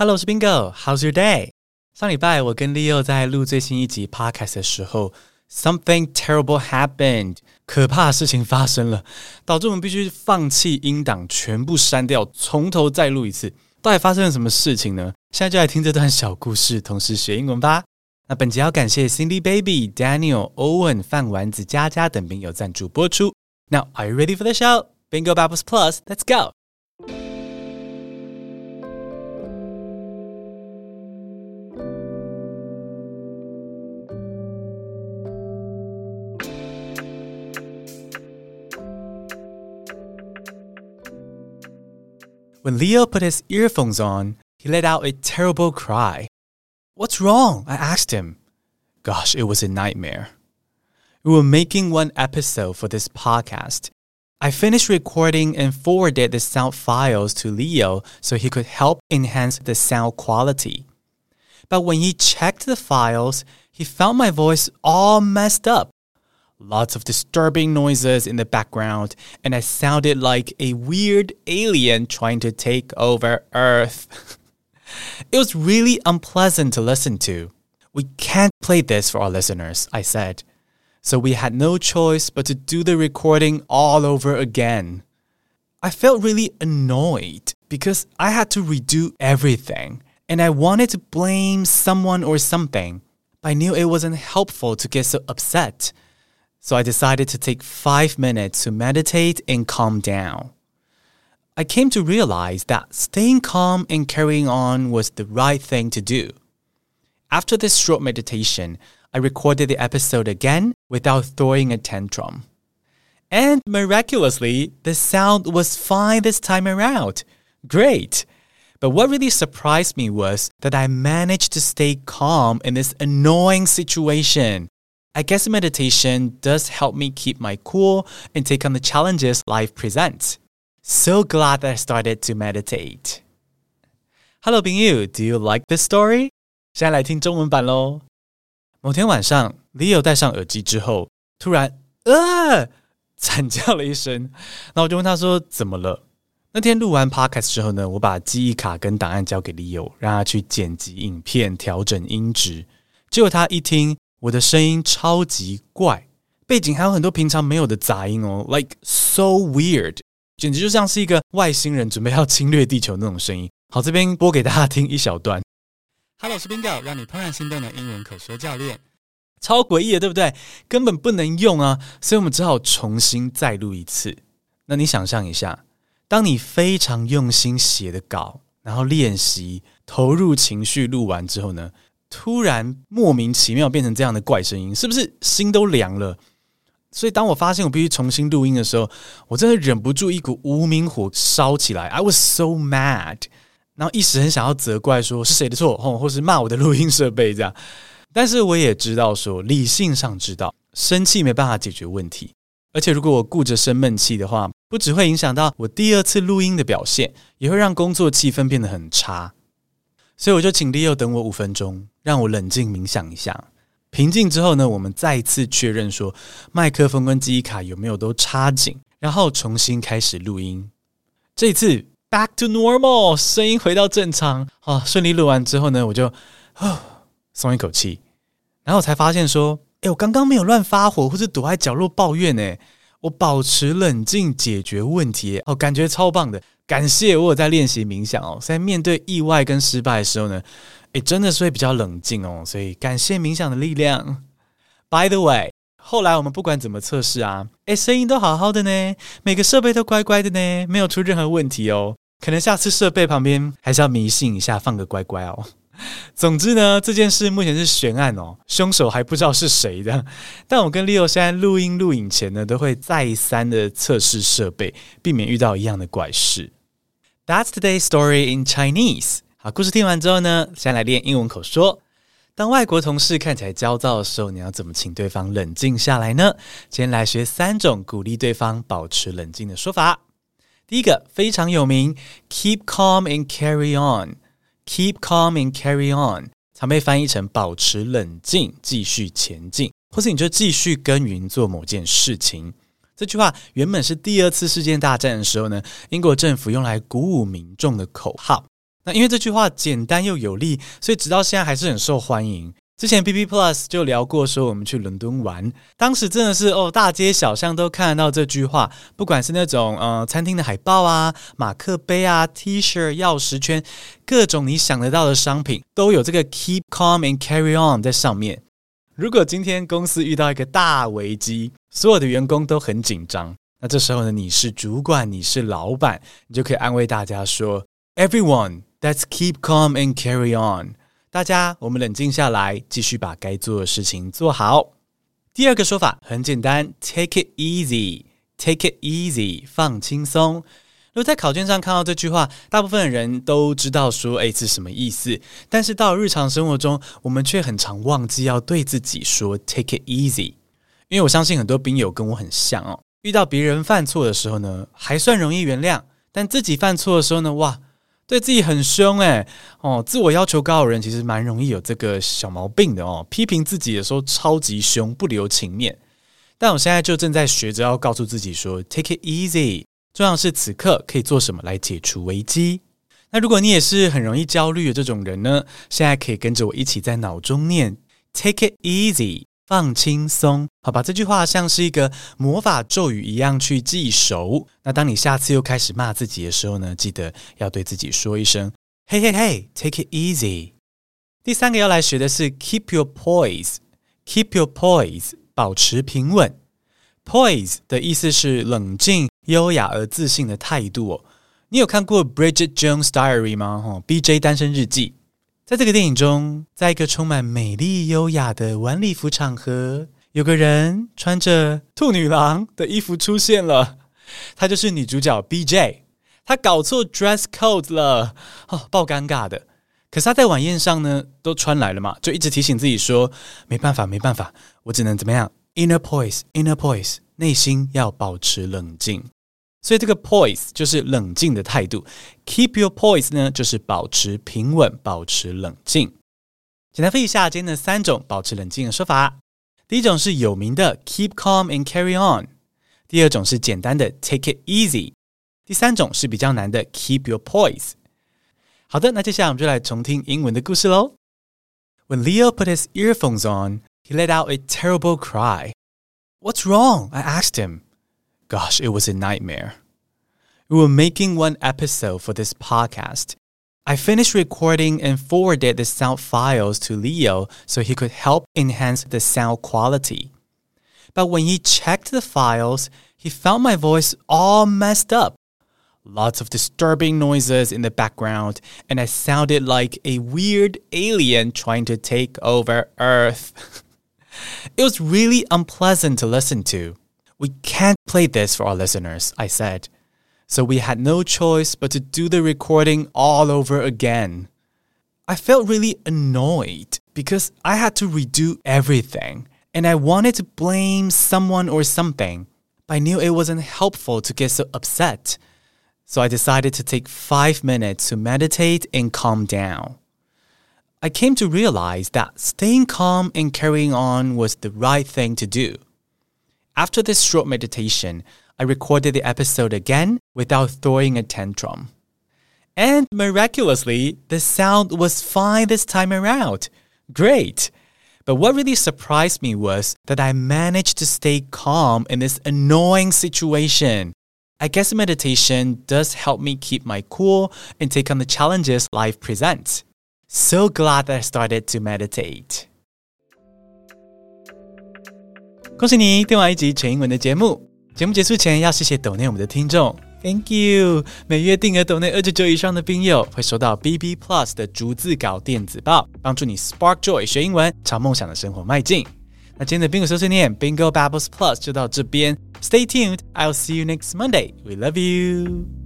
Hello，我是 Bingo。How's your day？上礼拜我跟 Leo 在录最新一集 Podcast 的时候，Something terrible happened，可怕的事情发生了，导致我们必须放弃音档，全部删掉，从头再录一次。到底发生了什么事情呢？现在就来听这段小故事，同时学英文吧。那本集要感谢 Cindy Baby、Daniel、Owen、范丸子、嘉嘉等朋友赞助播出。Now are you ready for the show? Bingo Babbles Plus, let's go! When Leo put his earphones on, he let out a terrible cry. What's wrong? I asked him. Gosh, it was a nightmare. We were making one episode for this podcast. I finished recording and forwarded the sound files to Leo so he could help enhance the sound quality. But when he checked the files, he found my voice all messed up lots of disturbing noises in the background, and I sounded like a weird alien trying to take over Earth. it was really unpleasant to listen to. We can't play this for our listeners, I said. So we had no choice but to do the recording all over again. I felt really annoyed because I had to redo everything and I wanted to blame someone or something. But I knew it wasn't helpful to get so upset so I decided to take five minutes to meditate and calm down. I came to realize that staying calm and carrying on was the right thing to do. After this short meditation, I recorded the episode again without throwing a tantrum. And miraculously, the sound was fine this time around. Great! But what really surprised me was that I managed to stay calm in this annoying situation I guess meditation does help me keep my cool and take on the challenges life presents. So glad that I started to meditate. Hello, Bing Yu, do you like this story? 现在来听中文版喽。某天晚上，Leo 戴上耳机之后，突然呃惨叫了一声。那我就问他说怎么了？那天录完 podcast 之后呢，我把记忆卡跟档案交给 Leo，让他去剪辑影片、调整音质。结果他一听。 我的声音超级怪，背景还有很多平常没有的杂音哦，like so weird，简直就像是一个外星人准备要侵略地球那种声音。好，这边播给大家听一小段。Hello，我是 Bingo，让你怦然心动的英文口说教练。超诡异的，对不对？根本不能用啊，所以我们只好重新再录一次。那你想象一下，当你非常用心写的稿，然后练习、投入情绪录完之后呢？突然莫名其妙变成这样的怪声音，是不是心都凉了？所以当我发现我必须重新录音的时候，我真的忍不住一股无名火烧起来。I was so mad，然后一时很想要责怪说是谁的错，或或是骂我的录音设备这样。但是我也知道说理性上知道生气没办法解决问题，而且如果我顾着生闷气的话，不只会影响到我第二次录音的表现，也会让工作气氛变得很差。所以我就请 Leo 等我五分钟，让我冷静冥想一下。平静之后呢，我们再一次确认说麦克风跟记忆卡有没有都插紧，然后重新开始录音。这一次 back to normal，声音回到正常。啊，顺利录完之后呢，我就啊 松一口气，然后才发现说，哎，我刚刚没有乱发火或者躲在角落抱怨呢，我保持冷静解决问题，哦，感觉超棒的。感谢我有在练习冥想哦，在面对意外跟失败的时候呢，诶，真的是会比较冷静哦，所以感谢冥想的力量。By the way，后来我们不管怎么测试啊，诶，声音都好好的呢，每个设备都乖乖的呢，没有出任何问题哦。可能下次设备旁边还是要迷信一下，放个乖乖哦。总之呢，这件事目前是悬案哦，凶手还不知道是谁的。但我跟 Leo 现在录音录影前呢，都会再三的测试设备，避免遇到一样的怪事。That's today's story in Chinese。好，故事听完之后呢，先来练英文口说。当外国同事看起来焦躁的时候，你要怎么请对方冷静下来呢？今天来学三种鼓励对方保持冷静的说法。第一个非常有名，Keep calm and carry on。Keep calm and carry on，常被翻译成保持冷静，继续前进，或是你就继续耕耘做某件事情。这句话原本是第二次世界大战的时候呢，英国政府用来鼓舞民众的口号。那因为这句话简单又有力，所以直到现在还是很受欢迎。之前 B B Plus 就聊过，说我们去伦敦玩，当时真的是哦，大街小巷都看得到这句话，不管是那种呃餐厅的海报啊、马克杯啊、T 恤、钥匙圈，各种你想得到的商品都有这个 Keep calm and carry on 在上面。如果今天公司遇到一个大危机，所有的员工都很紧张，那这时候呢，你是主管，你是老板，你就可以安慰大家说：“Everyone, let's keep calm and carry on。”大家，我们冷静下来，继续把该做的事情做好。第二个说法很简单，take it easy，take it easy，放轻松。如果在考卷上看到这句话，大部分的人都知道说，哎，是什么意思？但是到日常生活中，我们却很常忘记要对自己说 take it easy。因为我相信很多兵友跟我很像哦，遇到别人犯错的时候呢，还算容易原谅；但自己犯错的时候呢，哇！对自己很凶诶，哦，自我要求高的人其实蛮容易有这个小毛病的哦。批评自己的时候超级凶，不留情面。但我现在就正在学着要告诉自己说，take it easy。重要是此刻可以做什么来解除危机。那如果你也是很容易焦虑的这种人呢，现在可以跟着我一起在脑中念，take it easy。放轻松，好吧，这句话像是一个魔法咒语一样去记熟。那当你下次又开始骂自己的时候呢，记得要对自己说一声：“嘿嘿嘿，take it easy。”第三个要来学的是 “keep your poise”，“keep your poise”，保持平稳。“Poise” 的意思是冷静、优雅而自信的态度哦。你有看过《Bridget Jones' Diary》吗？哈，B.J. 单身日记。在这个电影中，在一个充满美丽优雅的晚礼服场合，有个人穿着兔女郎的衣服出现了。她就是女主角 B.J。她搞错 dress code 了，哦，爆尴尬的。可是她在晚宴上呢，都穿来了嘛，就一直提醒自己说：“没办法，没办法，我只能怎么样 ？Inner poise，inner poise，内心要保持冷静。”所以这个 poise 就是冷静的态度，keep your poise 呢就是保持平稳、保持冷静。简单复习一下今天的三种保持冷静的说法：第一种是有名的 keep calm and carry on；第二种是简单的 take it easy；第三种是比较难的 keep your poise。好的，那接下来我们就来重听英文的故事喽。When Leo put his earphones on, he let out a terrible cry. What's wrong? I asked him. Gosh, it was a nightmare. We were making one episode for this podcast. I finished recording and forwarded the sound files to Leo so he could help enhance the sound quality. But when he checked the files, he found my voice all messed up. Lots of disturbing noises in the background, and I sounded like a weird alien trying to take over Earth. it was really unpleasant to listen to. We can't play this for our listeners, I said. So we had no choice but to do the recording all over again. I felt really annoyed because I had to redo everything and I wanted to blame someone or something, but I knew it wasn't helpful to get so upset. So I decided to take five minutes to meditate and calm down. I came to realize that staying calm and carrying on was the right thing to do. After this short meditation, I recorded the episode again without throwing a tantrum. And miraculously, the sound was fine this time around. Great! But what really surprised me was that I managed to stay calm in this annoying situation. I guess meditation does help me keep my cool and take on the challenges life presents. So glad that I started to meditate. 恭喜你听完一集全英文的节目。节目结束前要谢谢抖内我们的听众，Thank you！每月定额抖内二十九以上的兵友会收到 BB Plus 的逐字稿电子报，帮助你 Spark Joy 学英文，朝梦想的生活迈进。那今天的宾果碎碎念 Bingo Babbles Plus 就到这边，Stay tuned！I'll see you next Monday. We love you.